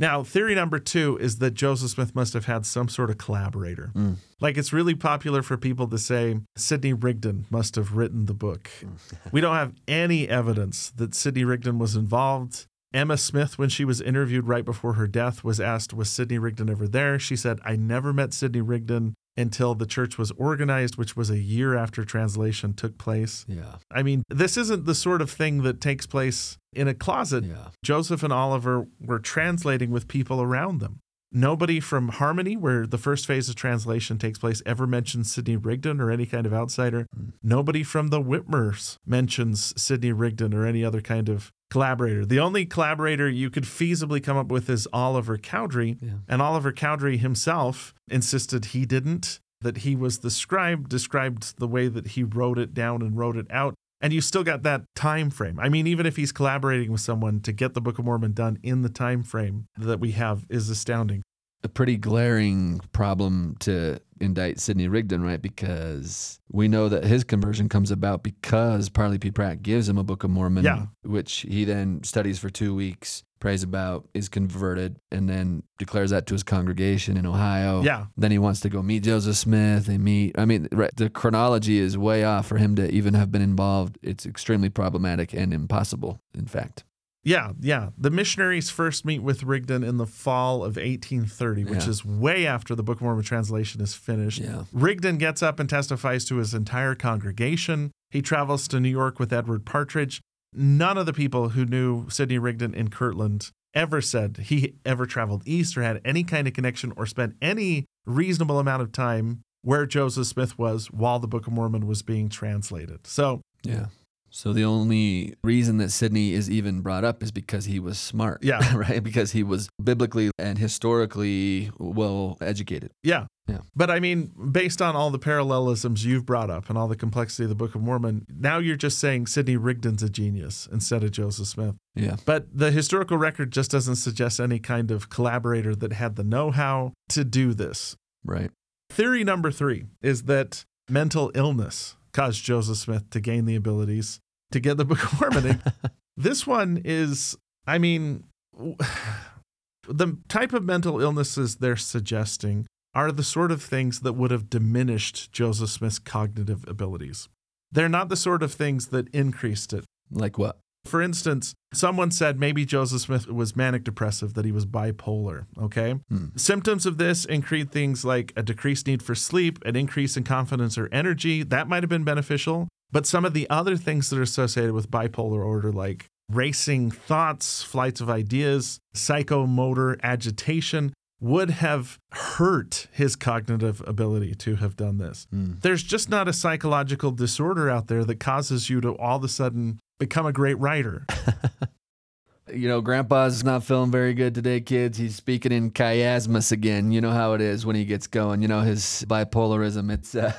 Now, theory number two is that Joseph Smith must have had some sort of collaborator. Mm. Like it's really popular for people to say Sidney Rigdon must have written the book. [LAUGHS] we don't have any evidence that Sidney Rigdon was involved. Emma Smith, when she was interviewed right before her death, was asked, Was Sidney Rigdon ever there? She said, I never met Sidney Rigdon until the church was organized, which was a year after translation took place. Yeah. I mean, this isn't the sort of thing that takes place in a closet. Yeah. Joseph and Oliver were translating with people around them. Nobody from Harmony, where the first phase of translation takes place, ever mentions Sidney Rigdon or any kind of outsider. Hmm. Nobody from the Whitmers mentions Sidney Rigdon or any other kind of collaborator. The only collaborator you could feasibly come up with is Oliver Cowdery, Yeah. and Oliver Cowdery himself insisted he didn't, that he was the scribe, described the way that he wrote it down and wrote it out. And you still got that time frame. I mean, even if he's collaborating with someone to get the Book of Mormon done in the time frame that we have is astounding. A pretty glaring problem to indict Sidney Rigdon, right? Because we know that his conversion comes about because Parley P. Pratt gives him a Book of Mormon, Yeah. which he then studies for two weeks, prays about, is converted, and then declares that to his congregation in Ohio. Yeah. Then he wants to go meet Joseph Smith. They meet. I mean, right, the chronology is way off for him to even have been involved. It's extremely problematic and impossible, in fact. Yeah, yeah. The missionaries first meet with Rigdon in the fall of 1830, which Yeah. is way after the Book of Mormon translation is finished. Yeah. Rigdon gets up and testifies to his entire congregation. He travels to New York with Edward Partridge. None of the people who knew Sidney Rigdon in Kirtland ever said he ever traveled east or had any kind of connection or spent any reasonable amount of time where Joseph Smith was while the Book of Mormon was being translated. So, Yeah. So the only reason that Sidney is even brought up is because he was smart. Yeah. [LAUGHS] right? Because he was biblically and historically well educated. Yeah. Yeah. But I mean, based on all the parallelisms you've brought up and all the complexity of the Book of Mormon, now you're just saying Sidney Rigdon's a genius instead of Joseph Smith. Yeah. But the historical record just doesn't suggest any kind of collaborator that had the know how to do this. Right. Theory number three is that mental illness caused Joseph Smith to gain the abilities to get the Book of Mormon. [LAUGHS] This one is, I mean, [SIGHS] the type of mental illnesses they're suggesting are the sort of things that would have diminished Joseph Smith's cognitive abilities. They're not the sort of things that increased it. Like what? For instance, someone said maybe Joseph Smith was manic depressive, that he was bipolar. Okay. Hmm. Symptoms of this include things like a decreased need for sleep, an increase in confidence or energy. That might have been beneficial. But some of the other things that are associated with bipolar order, like racing thoughts, flights of ideas, psychomotor agitation, would have hurt his cognitive ability to have done this. Hmm. There's just not a psychological disorder out there that causes you to all of a sudden become a great writer. [LAUGHS] You know, Grandpa's not feeling very good today, kids. He's speaking in chiasmus again. You know how it is when he gets going. You know his bipolarism. It's, uh,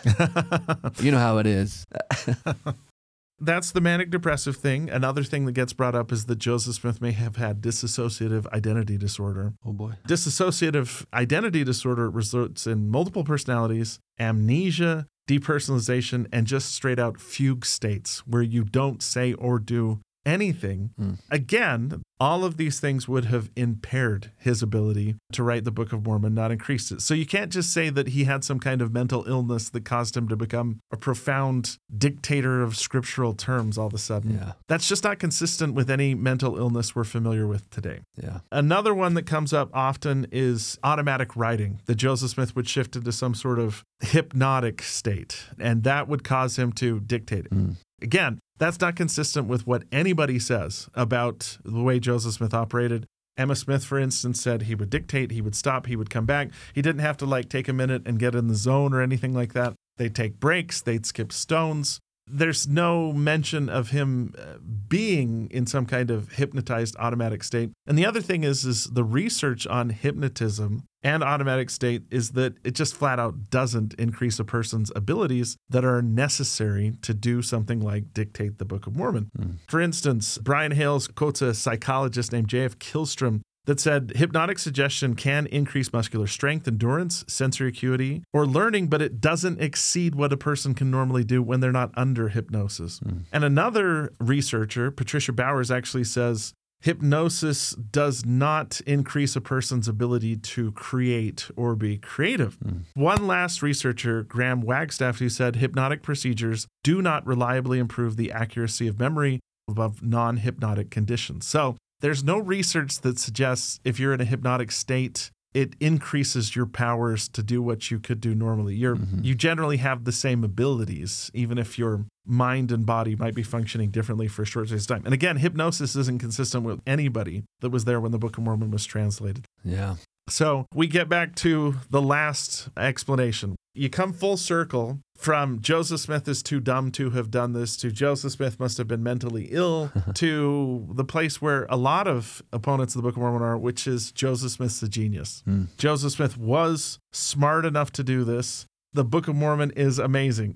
[LAUGHS] you know how it is. [LAUGHS] That's the manic depressive thing. Another thing that gets brought up is that Joseph Smith may have had dissociative identity disorder. Oh boy. Dissociative identity disorder results in multiple personalities, amnesia, depersonalization, and just straight out fugue states where you don't say or do anything, Mm. again, all of these things would have impaired his ability to write the Book of Mormon, not increased it. So you can't just say that he had some kind of mental illness that caused him to become a profound dictator of scriptural terms all of a sudden. Yeah. That's just not consistent with any mental illness we're familiar with today. Yeah. Another one that comes up often is automatic writing, that Joseph Smith would shift into some sort of hypnotic state, and that would cause him to dictate it. Mm. Again, that's not consistent with what anybody says about the way Joseph Smith operated. Emma Smith, for instance, said he would dictate, he would stop, he would come back. He didn't have to like take a minute and get in the zone or anything like that. They'd take breaks, they'd skip stones. There's no mention of him uh, being in some kind of hypnotized automatic state. And the other thing is is the research on hypnotism and automatic state is that it just flat out doesn't increase a person's abilities that are necessary to do something like dictate the Book of Mormon. For instance, Brian Hales quotes a psychologist named J.F. Kihlstrom that said hypnotic suggestion can increase muscular strength, endurance, sensory acuity, or learning, but it doesn't exceed what a person can normally do when they're not under hypnosis. Hmm. And another researcher, Patricia Bowers, actually says hypnosis does not increase a person's ability to create or be creative. Hmm. One last researcher, Graham Wagstaff, who said hypnotic procedures do not reliably improve the accuracy of memory above non hypnotic conditions. So there's no research that suggests if you're in a hypnotic state, it increases your powers to do what you could do normally. You're mm-hmm. you generally have the same abilities, even if your mind and body might be functioning differently for a short space of time. And again, hypnosis isn't consistent with anybody that was there when the Book of Mormon was translated. Yeah. So we get back to the last explanation. You come full circle from Joseph Smith is too dumb to have done this to Joseph Smith must have been mentally ill [LAUGHS] to the place where a lot of opponents of the Book of Mormon are, which is Joseph Smith's a genius. Hmm. Joseph Smith was smart enough to do this. The Book of Mormon is amazing.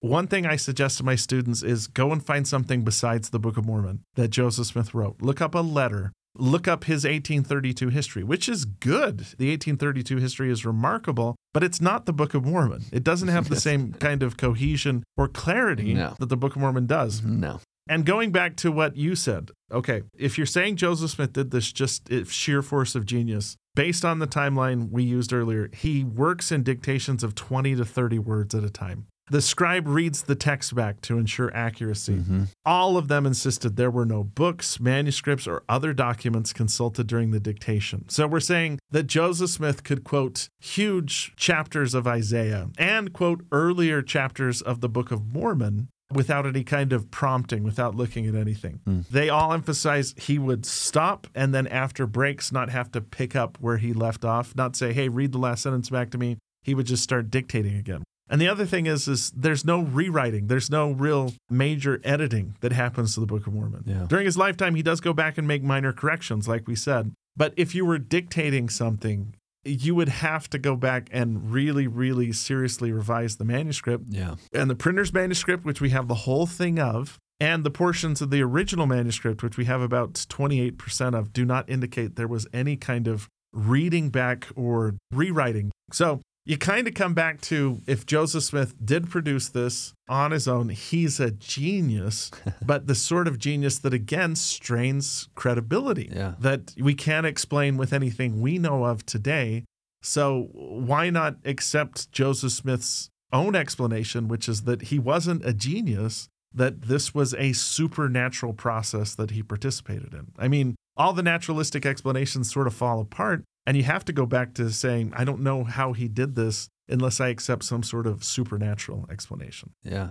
One thing I suggest to my students is go and find something besides the Book of Mormon that Joseph Smith wrote. Look up a letter. Look up his 1832 history, which is good. The 1832 history is remarkable, but it's not the Book of Mormon. It doesn't have the [LAUGHS] same kind of cohesion or clarity No. that the Book of Mormon does. No. And going back to what you said, okay, if you're saying Joseph Smith did this just if sheer force of genius, based on the timeline we used earlier, he works in dictations of 20 to 30 words at a time. The scribe reads the text back to ensure accuracy. Mm-hmm. All of them insisted there were no books, manuscripts, or other documents consulted during the dictation. So we're saying that Joseph Smith could quote huge chapters of Isaiah and quote earlier chapters of the Book of Mormon without any kind of prompting, without looking at anything. Hmm. They all emphasize he would stop and then after breaks not have to pick up where he left off, not say, hey, read the last sentence back to me. He would just start dictating again. And the other thing is, is there's no rewriting. There's no real major editing that happens to the Book of Mormon. Yeah. During his lifetime, he does go back and make minor corrections, like we said. But if you were dictating something, you would have to go back and really, really seriously revise the manuscript Yeah. and the printer's manuscript, which we have the whole thing of, and the portions of the original manuscript, which we have about 28% of, do not indicate there was any kind of reading back or rewriting. So you kind of come back to if Joseph Smith did produce this on his own, he's a genius, [LAUGHS] but the sort of genius that again strains credibility Yeah. that we can't explain with anything we know of today. So why not accept Joseph Smith's own explanation, which is that he wasn't a genius, that this was a supernatural process that he participated in? I mean, all the naturalistic explanations sort of fall apart, and you have to go back to saying, I don't know how he did this unless I accept some sort of supernatural explanation. Yeah.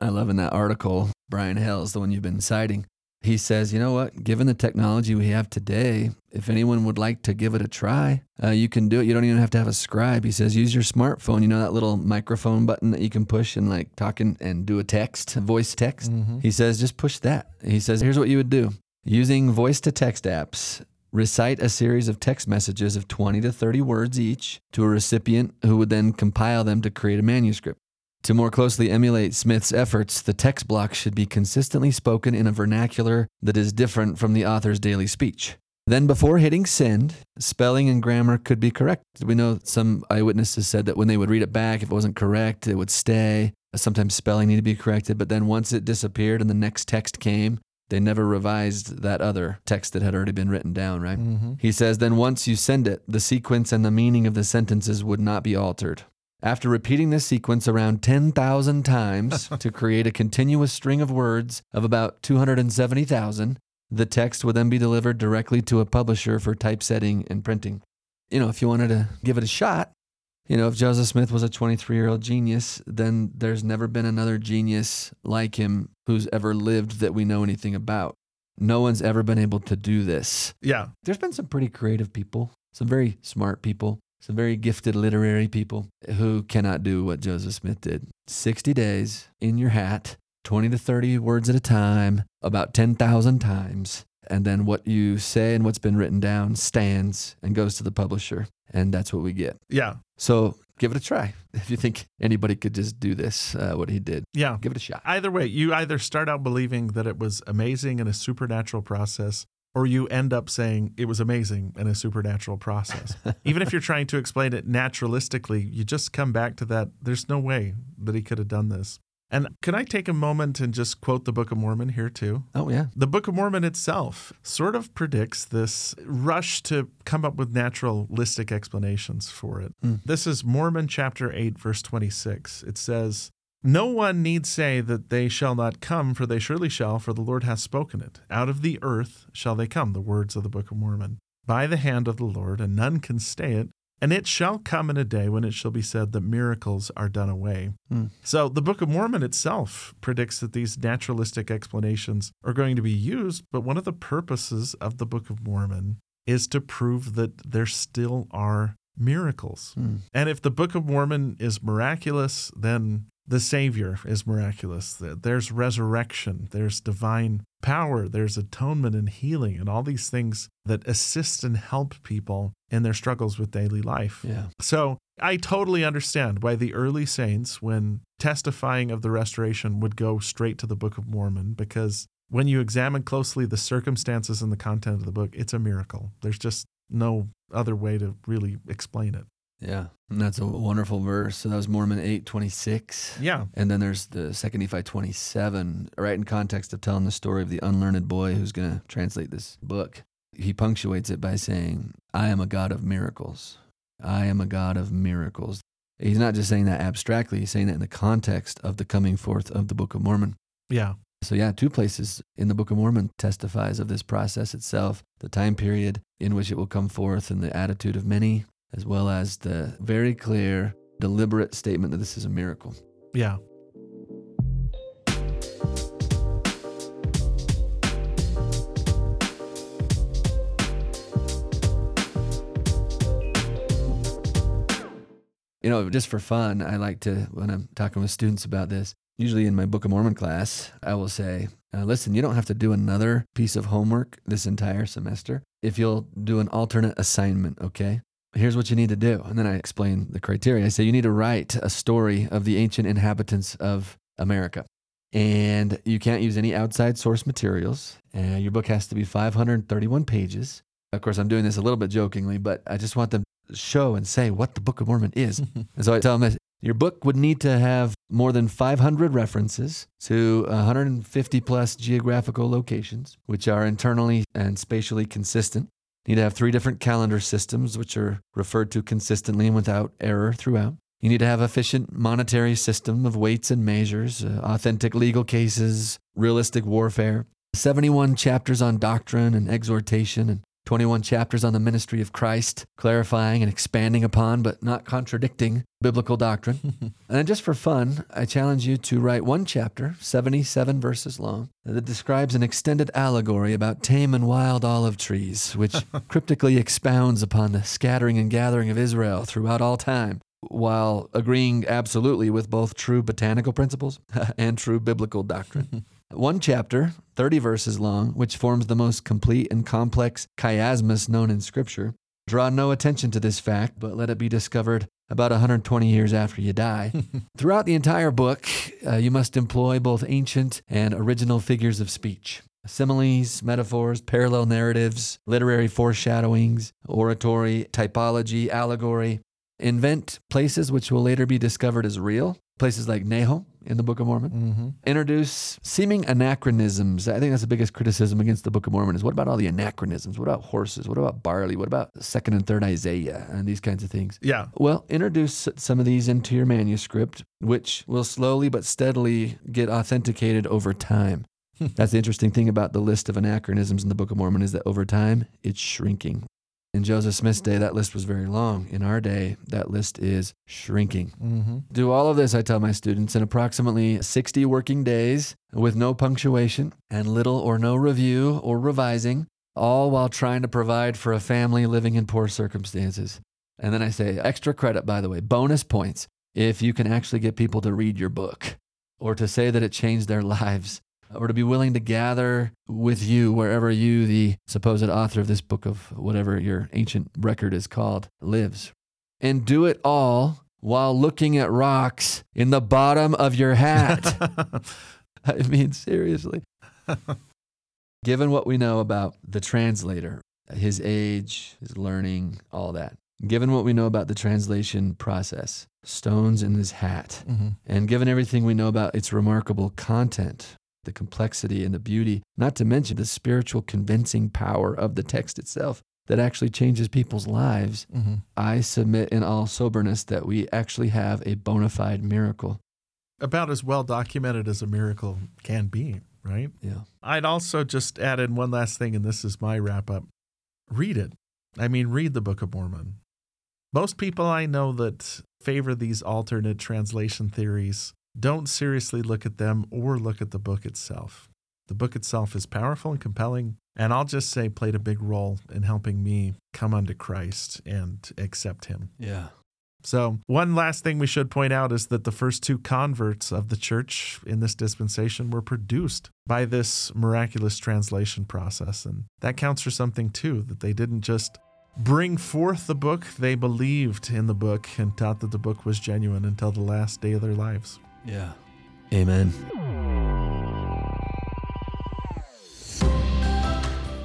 I love in that article, Brian Hales, the one you've been citing. He says, you know what? Given the technology we have today, if anyone would like to give it a try, uh, you can do it. You don't even have to have a scribe. He says, use your smartphone. You know that little microphone button that you can push and like talk and, and do a text, voice text? He says, just push that. He says, here's what you would do using voice to text apps. Recite a series of text messages of 20 to 30 words each to a recipient who would then compile them to create a manuscript. To more closely emulate Smith's efforts, the text block should be consistently spoken in a vernacular that is different from the author's daily speech. Then, before hitting send, spelling and grammar could be corrected. We know some eyewitnesses said that when they would read it back, if it wasn't correct, it would stay. Sometimes spelling needed to be corrected, but then once it disappeared and the next text came, They never revised that other text that had already been written down, right? Mm-hmm. He says, Then once you send it, the sequence and the meaning of the sentences would not be altered. After repeating this sequence around 10,000 times [LAUGHS] to create a continuous string of words of about 270,000, the text would then be delivered directly to a publisher for typesetting and printing. You know, if you wanted to give it a shot, you know, if Joseph Smith was a 23 year old genius, then there's never been another genius like him who's ever lived that we know anything about. No one's ever been able to do this. Yeah. There's been some pretty creative people, some very smart people, some very gifted literary people who cannot do what Joseph Smith did. 60 days in your hat, 20 to 30 words at a time, about 10,000 times. And then what you say and what's been written down stands and goes to the publisher. And that's what we get. Yeah. So give it a try. [LAUGHS] If you think anybody could just do this, uh, what he did, Yeah. give it a shot. Either way, you either start out believing that it was amazing in a supernatural process, or you end up saying it was amazing in a supernatural process. [LAUGHS] Even if you're trying to explain it naturalistically, you just come back to that. There's no way that he could have done this. And can I take a moment and just quote the Book of Mormon here, too? Oh, yeah. The Book of Mormon itself sort of predicts this rush to come up with naturalistic explanations for it. Mm. This is Mormon chapter 8, verse 26. It says, No one need say that they shall not come, for they surely shall, for the Lord hath spoken it. Out of the earth shall they come, the words of the Book of Mormon, by the hand of the Lord, and none can stay it. And it shall come in a day when it shall be said that miracles are done away. Mm. So the Book of Mormon itself predicts that these naturalistic explanations are going to be used, but one of the purposes of the Book of Mormon is to prove that there still are miracles. Mm. And if the Book of Mormon is miraculous, then the Savior is miraculous. There's resurrection, there's divine power, there's atonement and healing, and all these things that assist and help people in their struggles with daily life. Yeah. So I totally understand why the early saints, when testifying of the restoration, would go straight to the Book of Mormon because when you examine closely the circumstances and the content of the book, it's a miracle. There's just no other way to really explain it. Yeah. And that's a wonderful verse. So that was Mormon 8 26. Yeah. And then there's the second Nephi 27, right in context of telling the story of the unlearned boy who's going to translate this book. He punctuates it by saying, I am a God of miracles. I am a God of miracles. He's not just saying that abstractly, he's saying that in the context of the coming forth of the Book of Mormon. Yeah. So, yeah, two places in the Book of Mormon testifies of this process itself, the time period in which it will come forth, and the attitude of many, as well as the very clear, deliberate statement that this is a miracle. Yeah. You know, just for fun, I like to, when I'm talking with students about this, usually in my Book of Mormon class, I will say, uh, listen, you don't have to do another piece of homework this entire semester if you'll do an alternate assignment, okay? Here's what you need to do. And then I explain the criteria. I say, you need to write a story of the ancient inhabitants of America. And you can't use any outside source materials. Uh, your book has to be 531 pages. Of course, I'm doing this a little bit jokingly, but I just want them to show and say what the Book of Mormon is. [LAUGHS] and so I tell them that your book would need to have more than 500 references to 150 plus geographical locations, which are internally and spatially consistent. Need to have three different calendar systems, which are referred to consistently and without error throughout. You need to have efficient monetary system of weights and measures, uh, authentic legal cases, realistic warfare, 71 chapters on doctrine and exhortation, and 21 chapters on the ministry of Christ, clarifying and expanding upon but not contradicting biblical doctrine. [LAUGHS] and then just for fun, I challenge you to write one chapter, 77 verses long, that describes an extended allegory about tame and wild olive trees, which [LAUGHS] cryptically expounds upon the scattering and gathering of Israel throughout all time while agreeing absolutely with both true botanical principles [LAUGHS] and true biblical doctrine. One chapter, 30 verses long, which forms the most complete and complex chiasmus known in Scripture. Draw no attention to this fact, but let it be discovered about 120 years after you die. [LAUGHS] Throughout the entire book, uh, you must employ both ancient and original figures of speech. Similes, metaphors, parallel narratives, literary foreshadowings, oratory, typology, allegory, invent places which will later be discovered as real, Places like Nahom in the Book of Mormon Mm-hmm. introduce seeming anachronisms. I think that's the biggest criticism against the Book of Mormon is what about all the anachronisms? What about horses? What about barley? What about second and third Isaiah and these kinds of things? Yeah. Well, introduce some of these into your manuscript, which will slowly but steadily get authenticated over time. [LAUGHS] That's the interesting thing about the list of anachronisms in the Book of Mormon is that over time it's shrinking. In Joseph Smith's day, that list was very long. In our day, that list is shrinking. Mm-hmm. Do all of this, I tell my students, in approximately 60 working days with no punctuation and little or no review or revising, all while trying to provide for a family living in poor circumstances. And then I say, extra credit, by the way, bonus points if you can actually get people to read your book or to say that it changed their [LAUGHS] lives or to be willing to gather with you wherever you, the supposed author of this book of whatever your ancient record is called, lives. And do it all while looking at rocks in the bottom of your hat. [LAUGHS] I mean, seriously. [LAUGHS] Given what we know about the translator, his age, his learning, all that, given what we know about the translation process, stones in his hat, mm-hmm. and given everything we know about its remarkable content, the complexity and the beauty, not to mention the spiritual convincing power of the text itself that actually changes people's lives, Mm-hmm. I submit in all soberness that we actually have a bona fide miracle. About as well documented as a miracle can be, right? Yeah. I'd also just add in one last thing, and this is my wrap up. Read it. I mean, read the Book of Mormon. Most people I know that favor these alternate translation theories don't seriously look at them or look at the book itself. The book itself is powerful and compelling, and I'll just say played a big role in helping me come unto Christ and accept Him. Yeah. So, one last thing we should point out is that the first two converts of the church in this dispensation were produced by this miraculous translation process. And that counts for something too, that they didn't just bring forth the book, they believed in the book and taught that the book was genuine until the last day of their lives. Yeah. Amen.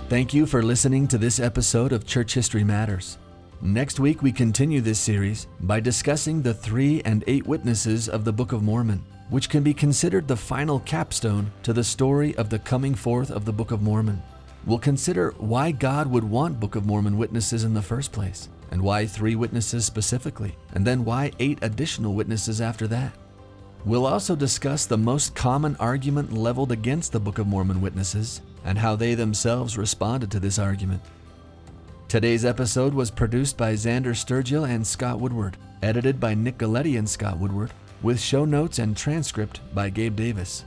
Thank you for listening to this episode of Church History Matters. Next week, we continue this series by discussing the three and eight witnesses of the Book of Mormon, which can be considered the final capstone to the story of the coming forth of the Book of Mormon. We'll consider why God would want Book of Mormon witnesses in the first place, and why three witnesses specifically, and then why eight additional witnesses after that. We'll also discuss the most common argument leveled against the Book of Mormon witnesses and how they themselves responded to this argument. Today's episode was produced by Xander Sturgill and Scott Woodward, edited by Nick Galieti and Scott Woodward, with show notes and transcript by Gabe Davis.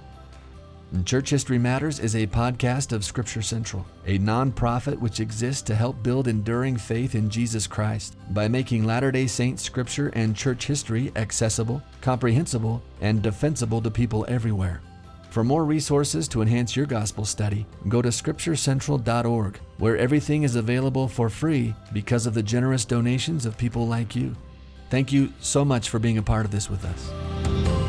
Church History Matters is a podcast of Scripture Central, a nonprofit which exists to help build enduring faith in Jesus Christ by making Latter day Saints scripture and church history accessible, comprehensible, and defensible to people everywhere. For more resources to enhance your gospel study, go to scripturecentral.org, where everything is available for free because of the generous donations of people like you. Thank you so much for being a part of this with us.